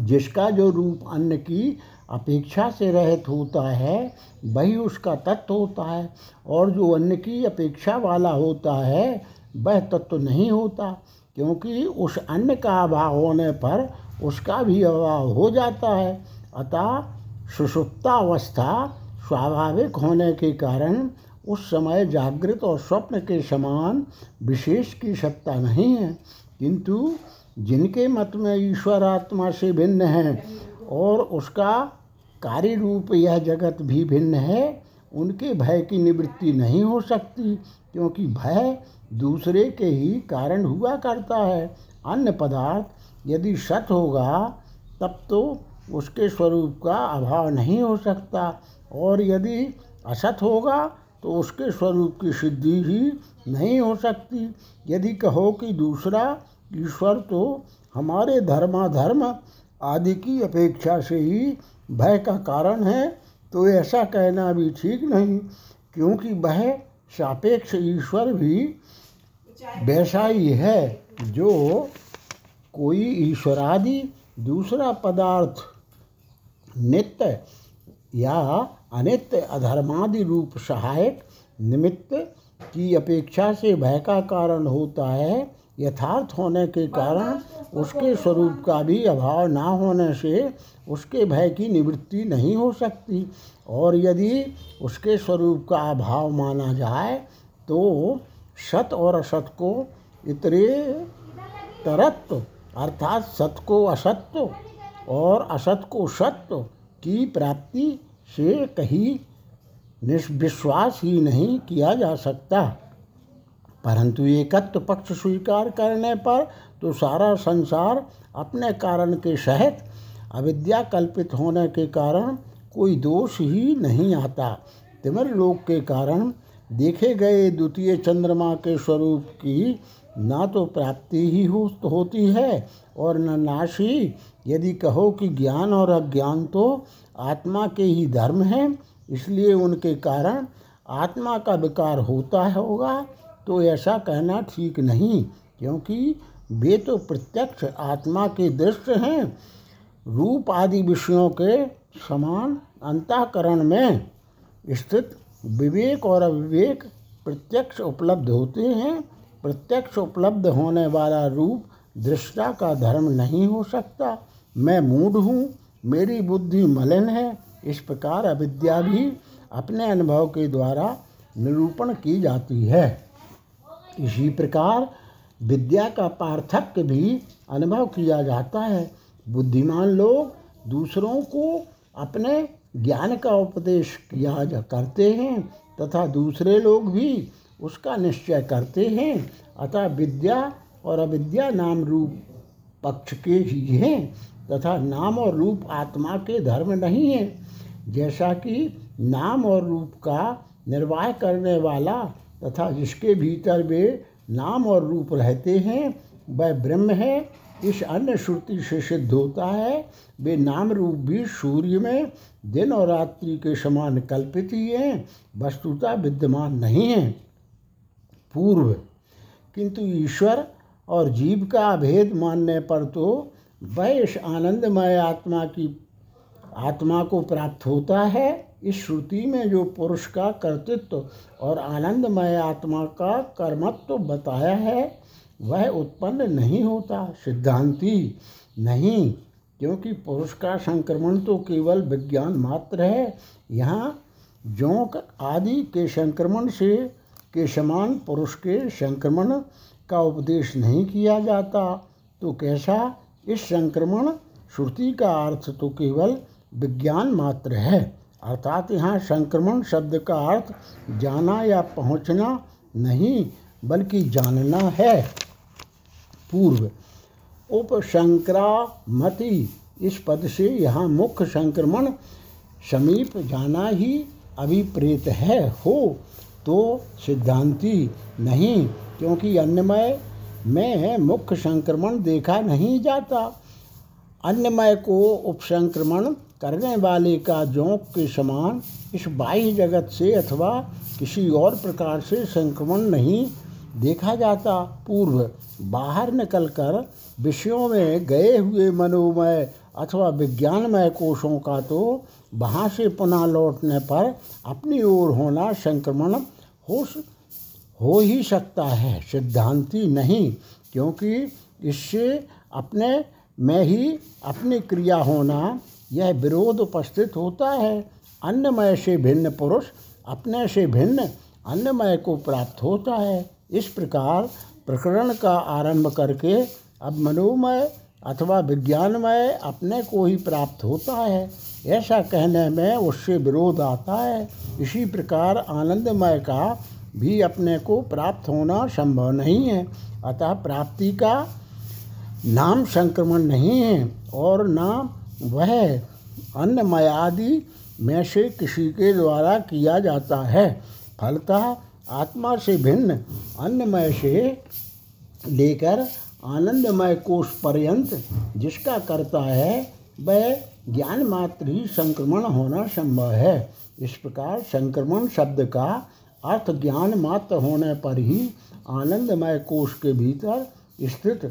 जिसका जो रूप अन्न की अपेक्षा से रहित होता है, वही उसका तत्व होता है। और जो अन्न की अपेक्षा वाला होता है, वह तत्व नहीं होता, क्योंकि उस अन्न का अभाव होने पर उसका भी अभाव हो जाता है। अतः सुषुप्तावस्था स्वाभाविक होने के कारण उस समय जागृत और स्वप्न के समान विशेष की सत्ता नहीं है। किंतु जिनके मत में ईश्वर आत्मा से भिन्न है और उसका कार्य रूप यह जगत भी भिन्न है, उनके भय की निवृत्ति नहीं हो सकती, क्योंकि भय दूसरे के ही कारण हुआ करता है। अन्य पदार्थ यदि सत होगा, तब तो उसके स्वरूप का अभाव नहीं हो सकता, और यदि असत होगा तो उसके स्वरूप की सिद्धि ही नहीं हो सकती। यदि कहो कि दूसरा ईश्वर तो हमारे धर्माधर्म आदि की अपेक्षा से ही भय का कारण है तो ऐसा कहना भी ठीक नहीं, क्योंकि वह सापेक्ष ईश्वर भी वैसा ही है, जो कोई ईश्वरादि दूसरा पदार्थ, नित्य या अनित्य अधर्मादि रूप सहायक निमित्त की अपेक्षा से भय का कारण होता है यथार्थ होने के कारण उसके स्वरूप का भी अभाव ना होने से उसके भय की निवृत्ति नहीं हो सकती। और यदि उसके स्वरूप का अभाव माना जाए तो सत और असत को इतरे तरत्व अर्थात सत को असत्य और असत को सत्य की प्राप्ति से कहीं निष्विश्वास ही नहीं किया जा सकता। परंतु एकत्व पक्ष स्वीकार करने पर तो सारा संसार अपने कारण के सहित अविद्या कल्पित होने के कारण कोई दोष ही नहीं आता। तिमिर लोक के कारण देखे गए द्वितीय चंद्रमा के स्वरूप की ना तो प्राप्ति ही हो, होती है और न नाश। ही यदि कहो कि ज्ञान और अज्ञान तो आत्मा के ही धर्म हैं इसलिए उनके कारण आत्मा का विकार होता होगा। तो ऐसा कहना ठीक नहीं, क्योंकि वे तो प्रत्यक्ष आत्मा के दृश्य हैं। रूप आदि विषयों के समान अंतकरण में स्थित विवेक और अविवेक प्रत्यक्ष उपलब्ध होते हैं। प्रत्यक्ष उपलब्ध होने वाला रूप दृष्टा का धर्म नहीं हो सकता। मैं मूढ़ हूँ, मेरी बुद्धि मलिन है। इस प्रकार अविद्या भी अपने अनुभव के द्वारा निरूपण की जाती है। इसी प्रकार विद्या का पार्थक्य भी अनुभव किया जाता है। बुद्धिमान लोग दूसरों को अपने ज्ञान का उपदेश किया जा, करते हैं तथा दूसरे लोग भी उसका निश्चय करते हैं। अतः विद्या और अविद्या नाम रूप पक्ष के ही हैं तथा नाम और रूप आत्मा के धर्म नहीं है। जैसा कि नाम और रूप का निर्वाह करने वाला तथा जिसके भीतर वे नाम और रूप रहते हैं, वह ब्रह्म है। इस अन्य श्रुति से सिद्ध होता है, वे नाम रूप भी सूर्य में दिन और रात्रि के समान कल्पित ही हैं, वस्तुता विद्यमान नहीं है। पूर्व, किंतु ईश्वर और जीव का भेद मानने पर तो वह इस आनंदमय आत्मा की, आत्मा को प्राप्त होता है। इस श्रुति में जो पुरुष का कर्तृत्व और आनंदमय आत्मा का कर्मत्व बताया है, वह उत्पन्न नहीं होता, सिद्धांति नहीं, क्योंकि पुरुष का संक्रमण तो केवल विज्ञान मात्र है। यहाँ जोंक आदि के संक्रमण से के समान पुरुष के संक्रमण का उपदेश नहीं किया जाता। तो कैसा इस संक्रमण, श्रुति का अर्थ तो केवल विज्ञान मात्र है। अर्थात यहाँ संक्रमण शब्द का अर्थ जाना या पहुँचना नहीं, बल्कि जानना है। पूर्व उपसंक्रामति इस पद से यहाँ मुख्य संक्रमण समीप जाना ही अभिप्रेत है। हो तो सिद्धांति नहीं, क्योंकि अन्नमय में मुख्य संक्रमण देखा नहीं जाता। अन्नमय को उपसंक्रमण करने वाले का जोंक के समान इस बाह्य जगत से अथवा किसी और प्रकार से संक्रमण नहीं देखा जाता। पूर्व बाहर निकलकर विषयों में गए हुए मनोमय अथवा विज्ञानमय कोषों का तो वहाँ से पुनः लौटने पर अपनी ओर होना संक्रमण हो हो ही सकता है। सिद्धांति नहीं, क्योंकि इससे अपने में ही अपनी क्रिया होना यह विरोध उपस्थित होता है। अन्नमय से भिन्न पुरुष अपने से भिन्न अन्नमय को प्राप्त होता है। इस प्रकार प्रकरण का आरंभ करके अब मनोमय अथवा विज्ञानमय अपने को ही प्राप्त होता है। ऐसा कहने में उससे विरोध आता है। इसी प्रकार आनंदमय का भी अपने को प्राप्त होना संभव नहीं है। अतः प्राप्ति का नाम संक्रमण नहीं है और नाम वह अन्नमय में से किसी के द्वारा किया जाता है। फलतः आत्मा से भिन्न अन्नमय से लेकर आनंदमय कोष पर्यंत जिसका करता है, वह ज्ञान मात्र ही संक्रमण होना संभव है। इस प्रकार संक्रमण शब्द का अर्थ ज्ञान मात्र होने पर ही आनंदमय कोष के भीतर स्थित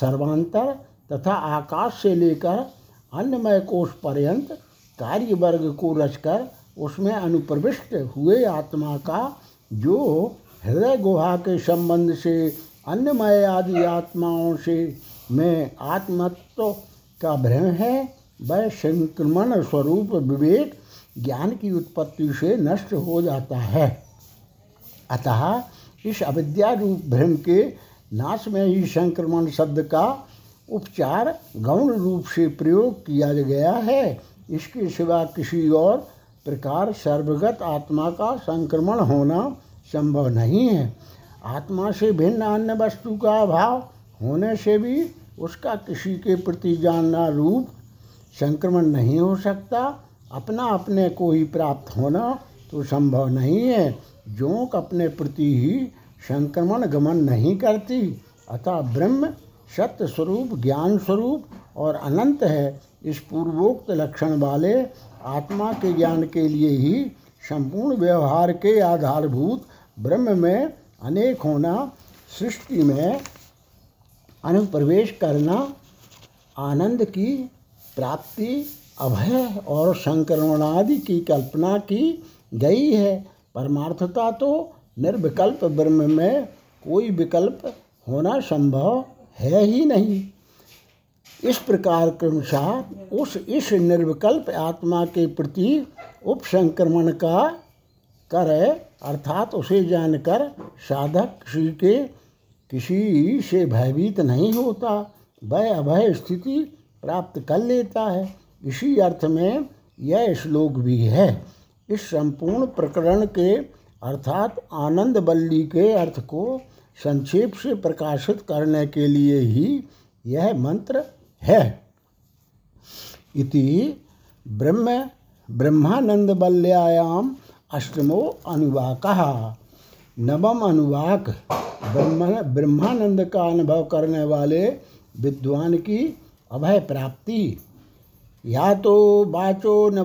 सर्वांतर तथा आकाश से लेकर अन्नमय कोष पर्यंत कार्य वर्ग को रचकर उसमें अनुप्रविष्ट हुए आत्मा का, जो हृदय गुहा के संबंध से, अन्नमय आदि आत्माओं से, में आत्मत्व का भ्रम है, वह संक्रमण स्वरूप विवेक ज्ञान की उत्पत्ति से नष्ट हो जाता है। अतः इस अविद्या रूप भ्रम के नाश में ही संक्रमण शब्द का उपचार गौण रूप से प्रयोग किया गया है। इसके सिवा किसी और प्रकार सर्वगत आत्मा का संक्रमण होना संभव नहीं है। आत्मा से भिन्न अन्य वस्तु का अभाव होने से भी उसका किसी के प्रति जानना रूप संक्रमण नहीं हो सकता। अपना अपने को ही प्राप्त होना तो संभव नहीं है। जोंक अपने प्रति ही संक्रमण गमन नहीं करती, अतः ब्रह्म सत्य स्वरूप ज्ञान स्वरूप और अनंत है इस पूर्वोक्त लक्षण वाले आत्मा के ज्ञान के लिए ही संपूर्ण व्यवहार के आधारभूत ब्रह्म में अनेक होना, सृष्टि में अनुप्रवेश करना, आनंद की प्राप्ति, अभय और संक्रमणादि की कल्पना की गई है। परमार्थता तो निर्विकल्प ब्रह्म में कोई विकल्प होना संभव है ही नहीं। इस प्रकार के अनुसार उस इस निर्विकल्प आत्मा के प्रति उपसंक्रमण का करे, अर्थात उसे जानकर साधक किसी के, किसी से भयभीत नहीं होता वह अभय स्थिति प्राप्त कर लेता है। इसी अर्थ में यह श्लोक भी है। इस संपूर्ण प्रकरण के, अर्थात आनंद बल्ली के अर्थ को संक्षेप से प्रकाशित करने के लिए ही यह मंत्र है। इति ब्रह्म ब्रह्मानंद बल्यायाम अष्टमो अनुवाक। नवम अनुवाक ब्रह्म ब्रह्मानंद का अनुभव करने वाले विद्वान की अभय प्राप्ति। या तो वाचो न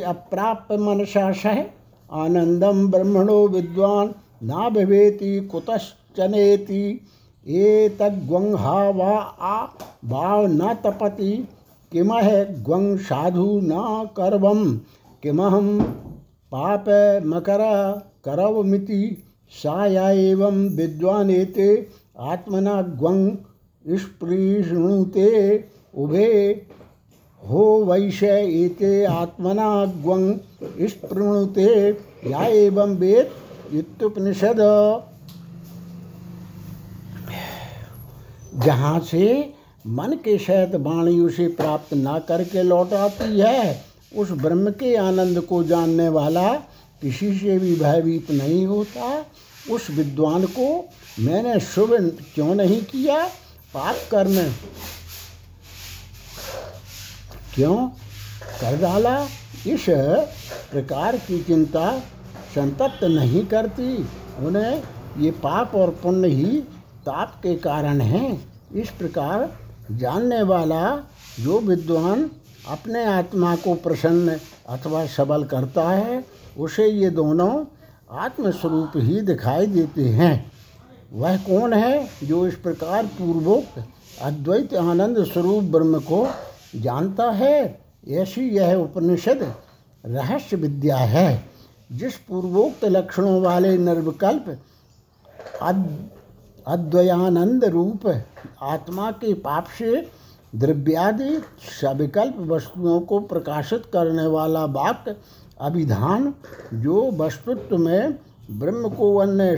अप्राप्य मनसा सह आनंदम ब्रह्मणो विद्वान ना भवेति, कुतश्चनेति। एतग्वंहा वा आ भाव न तपति। किमह ग्वं साधु न करवम किमहम पाप मकर करवमिति। सा या एवं विद्वानेते, आत्मना ग्वं स्पृशृणुते उभे हो वैश्य एते आत्मना ग्वं स्पृणुते या एवं वेद इत्युपनिषद। जहाँ से मन के सहित वाणी उसे प्राप्त ना करके लौट आती है, उस ब्रह्म के आनंद को जानने वाला किसी से भी भयभीत नहीं होता। उस विद्वान को मैंने शुभ क्यों नहीं किया? पाप कर्म। क्यों? कर डाला। इस प्रकार की चिंता संतप्त नहीं करती। उन्हें ये पाप और पुण्य ही ताप के कारण हैं। इस प्रकार जानने वाला जो विद्वान अपने आत्मा को प्रसन्न अथवा सबल करता है, उसे ये दोनों आत्मस्वरूप ही दिखाई देते हैं। वह कौन है जो इस प्रकार पूर्वोक्त अद्वैत आनंद स्वरूप ब्रह्म को जानता है? ऐसी यह उपनिषद रहस्य विद्या है। जिस पूर्वोक्त लक्षणों वाले निर्विकल्प अद्वयानंद रूप, आत्मा के पाप से द्रव्यादि सविकल्प वस्तुओं को प्रकाशित करने वाला वाक्य अभिधान, जो वस्तुत्व में ब्रह्म को अन्य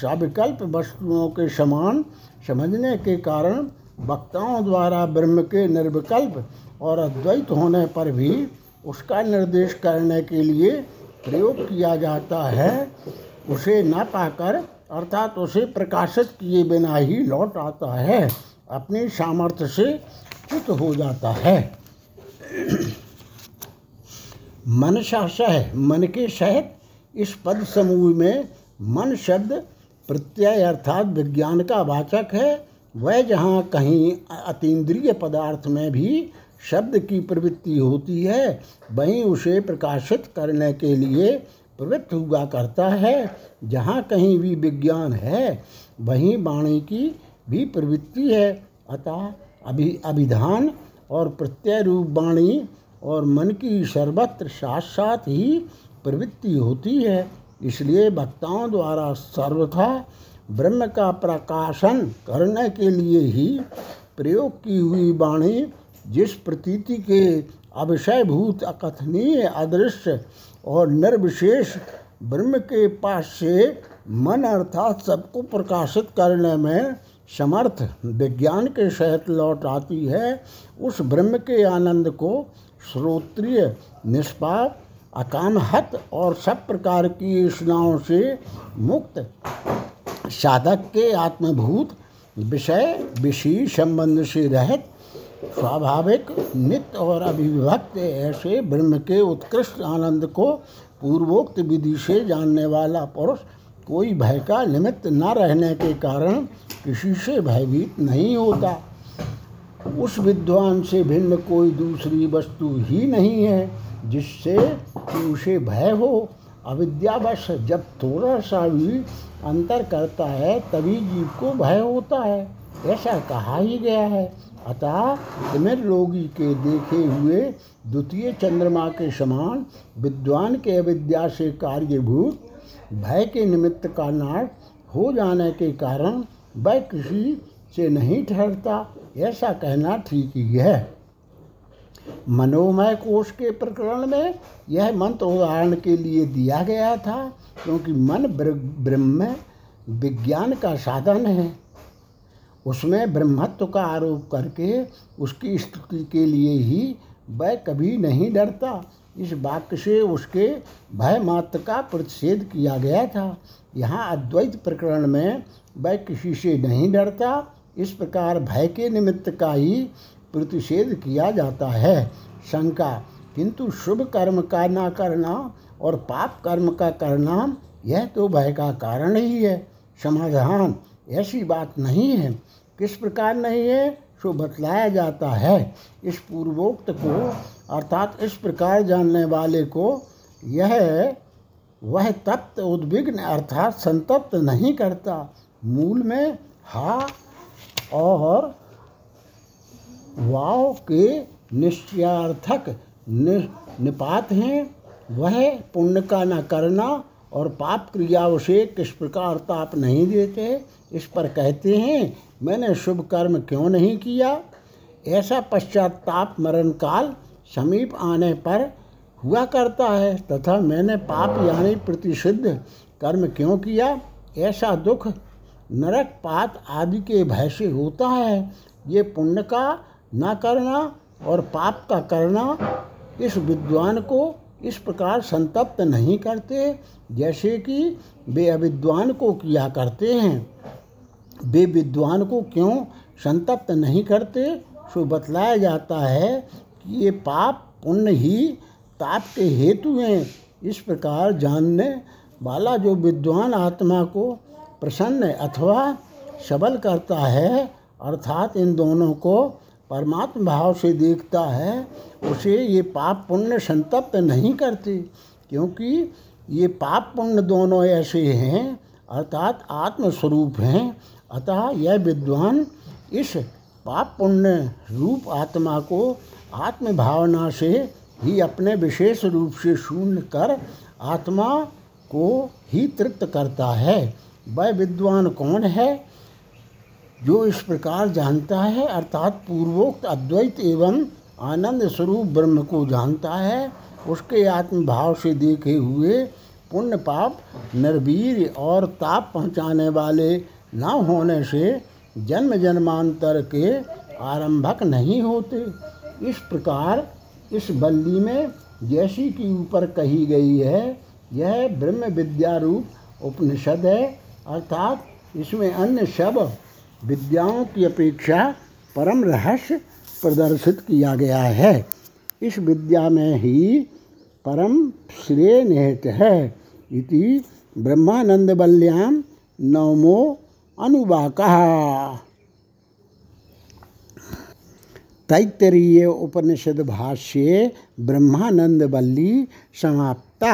सविकल्प वस्तुओं के समान समझने के कारण वक्ताओं द्वारा ब्रह्म के निर्विकल्प और अद्वैत होने पर भी उसका निर्देश करने के लिए प्रयोग किया जाता है, उसे न पाकर, अर्थात उसे प्रकाशित किए बिना ही लौट आता है, अपने सामर्थ्य से च्युत हो जाता है। मन सह मन के सहित इस पद समूह में मन शब्द प्रत्यय अर्थात विज्ञान का वाचक है, वह जहाँ कहीं अतीन्द्रिय पदार्थ में भी शब्द की प्रवृत्ति होती है, वहीं उसे प्रकाशित करने के लिए प्रवृत्त हुआ करता है। जहाँ कहीं भी विज्ञान है, वहीं वाणी की भी प्रवृत्ति है। अतः अभि, अभिधान और प्रत्यय रूप वाणी और मन की सर्वत्र साथ साथ ही प्रवृत्ति होती है। इसलिए वक्ताओं द्वारा सर्वथा ब्रह्म का प्रकाशन करने के लिए ही प्रयोग की हुई वाणी जिस प्रतीति के अविषयभूत, अकथनीय, अदृश्य और निर्विशेष ब्रह्म के पास से मन अर्थात सबको प्रकाशित करने में समर्थ विज्ञान के सहित लौट आती है, उस ब्रह्म के आनंद को श्रोत्रिय, निष्पाप, अकामहत और सब प्रकार की योजनाओं से मुक्त साधक के आत्मभूत विषय विषय संबंध से रहित स्वाभाविक नित्य और अभिविभक्त ऐसे ब्रह्म के उत्कृष्ट आनंद को पूर्वोक्त विधि से जानने वाला पुरुष कोई भय का निमित्त न रहने के कारण किसी से भयभीत नहीं होता। उस विद्वान से भिन्न कोई दूसरी वस्तु ही नहीं है जिससे कि उसे भय हो। अविद्यावश जब थोड़ा सा भी अंतर करता है तभी जीव को भय होता है। ऐसा कहा ही गया है। अतः तिमिर रोगी के देखे हुए द्वितीय चंद्रमा के समान विद्वान के अविद्या से कार्यभूत, भय के निमित्त का नाश हो जाने के कारण वह किसी से नहीं ठहरता, ऐसा कहना ठीक ही है। मनोमय कोष के प्रकरण में यह मंत्र उदाहरण के लिए दिया गया था, क्योंकि मन ब्रह्म विज्ञान का साधन है। उसमें ब्रह्मत्व का आरोप करके उसकी स्तुति के लिए ही वह कभी नहीं डरता। इस वाक्य से उसके भय मात्र का प्रतिषेध किया गया था। यहाँ अद्वैत प्रकरण में वह किसी से नहीं डरता। इस प्रकार भय के निमित्त का ही प्रतिषेध किया जाता है। शंका, किंतु शुभ कर्म का ना करना और पाप कर्म का करना, यह तो भय का कारण ही है। समाधान ऐसी बात नहीं है। किस प्रकार नहीं है? सो बतलाया जाता है। इस पूर्वोक्त को, अर्थात इस प्रकार जानने वाले को, यह, वह तप्त उद्विग्न, अर्थात संतप्त नहीं करता। मूल में हा और वाव के निश्चयार्थक निपात हैं। वह पुण्य का न करना और पाप क्रियाओं से किस प्रकार ताप नहीं देते इस पर कहते हैं, मैंने शुभ कर्म क्यों नहीं किया? ऐसा पश्चाताप मरण काल समीप आने पर हुआ करता है, तथा मैंने पाप यानी प्रतिषिद्ध कर्म क्यों किया? ऐसा दुख, नरक पात आदि के भय से होता है। ये पुण्य का न करना और पाप का करना इस विद्वान को इस प्रकार संतप्त नहीं करते, जैसे कि वे अविद्वान को किया करते हैं। वे विद्वान को क्यों संतप्त नहीं करते? सो बतलाया जाता है कि ये पाप पुण्य ही ताप के हेतु हैं। इस प्रकार जानने वाला जो विद्वान आत्मा को प्रसन्न अथवा सबल करता है, अर्थात इन दोनों को परमात्मा भाव से देखता है, उसे ये पाप पुण्य संतप्त नहीं करते, क्योंकि ये पाप पुण्य दोनों ऐसे हैं, अर्थात आत्मस्वरूप हैं अतः यह विद्वान इस पाप पुण्य रूप आत्मा को आत्म भावना से ही अपने विशेष रूप से शून्य कर आत्मा को ही तृप्त करता है। वह विद्वान कौन है? जो इस प्रकार जानता है, अर्थात पूर्वोक्त अद्वैत एवं आनंद स्वरूप ब्रह्म को जानता है, उसके आत्मभाव से देखे हुए पुण्य पाप निर्वीर और ताप पहुँचाने वाले न होने से जन्म जन्मांतर के आरंभक नहीं होते। इस प्रकार इस बल्ली में जैसी की ऊपर कही गई है, यह ब्रह्म विद्या रूप उपनिषद है, अर्थात इसमें अन्य सब विद्याओं की अपेक्षा परम रहस्य प्रदर्शित किया गया है। इस विद्या में ही परम श्रेय निहित है। इति ब्रह्मानंद बल्याम नवमो अनुवाक तैत्तरीय उपनिषद भाष्ये ब्रह्मानंद बल्ली समाप्त।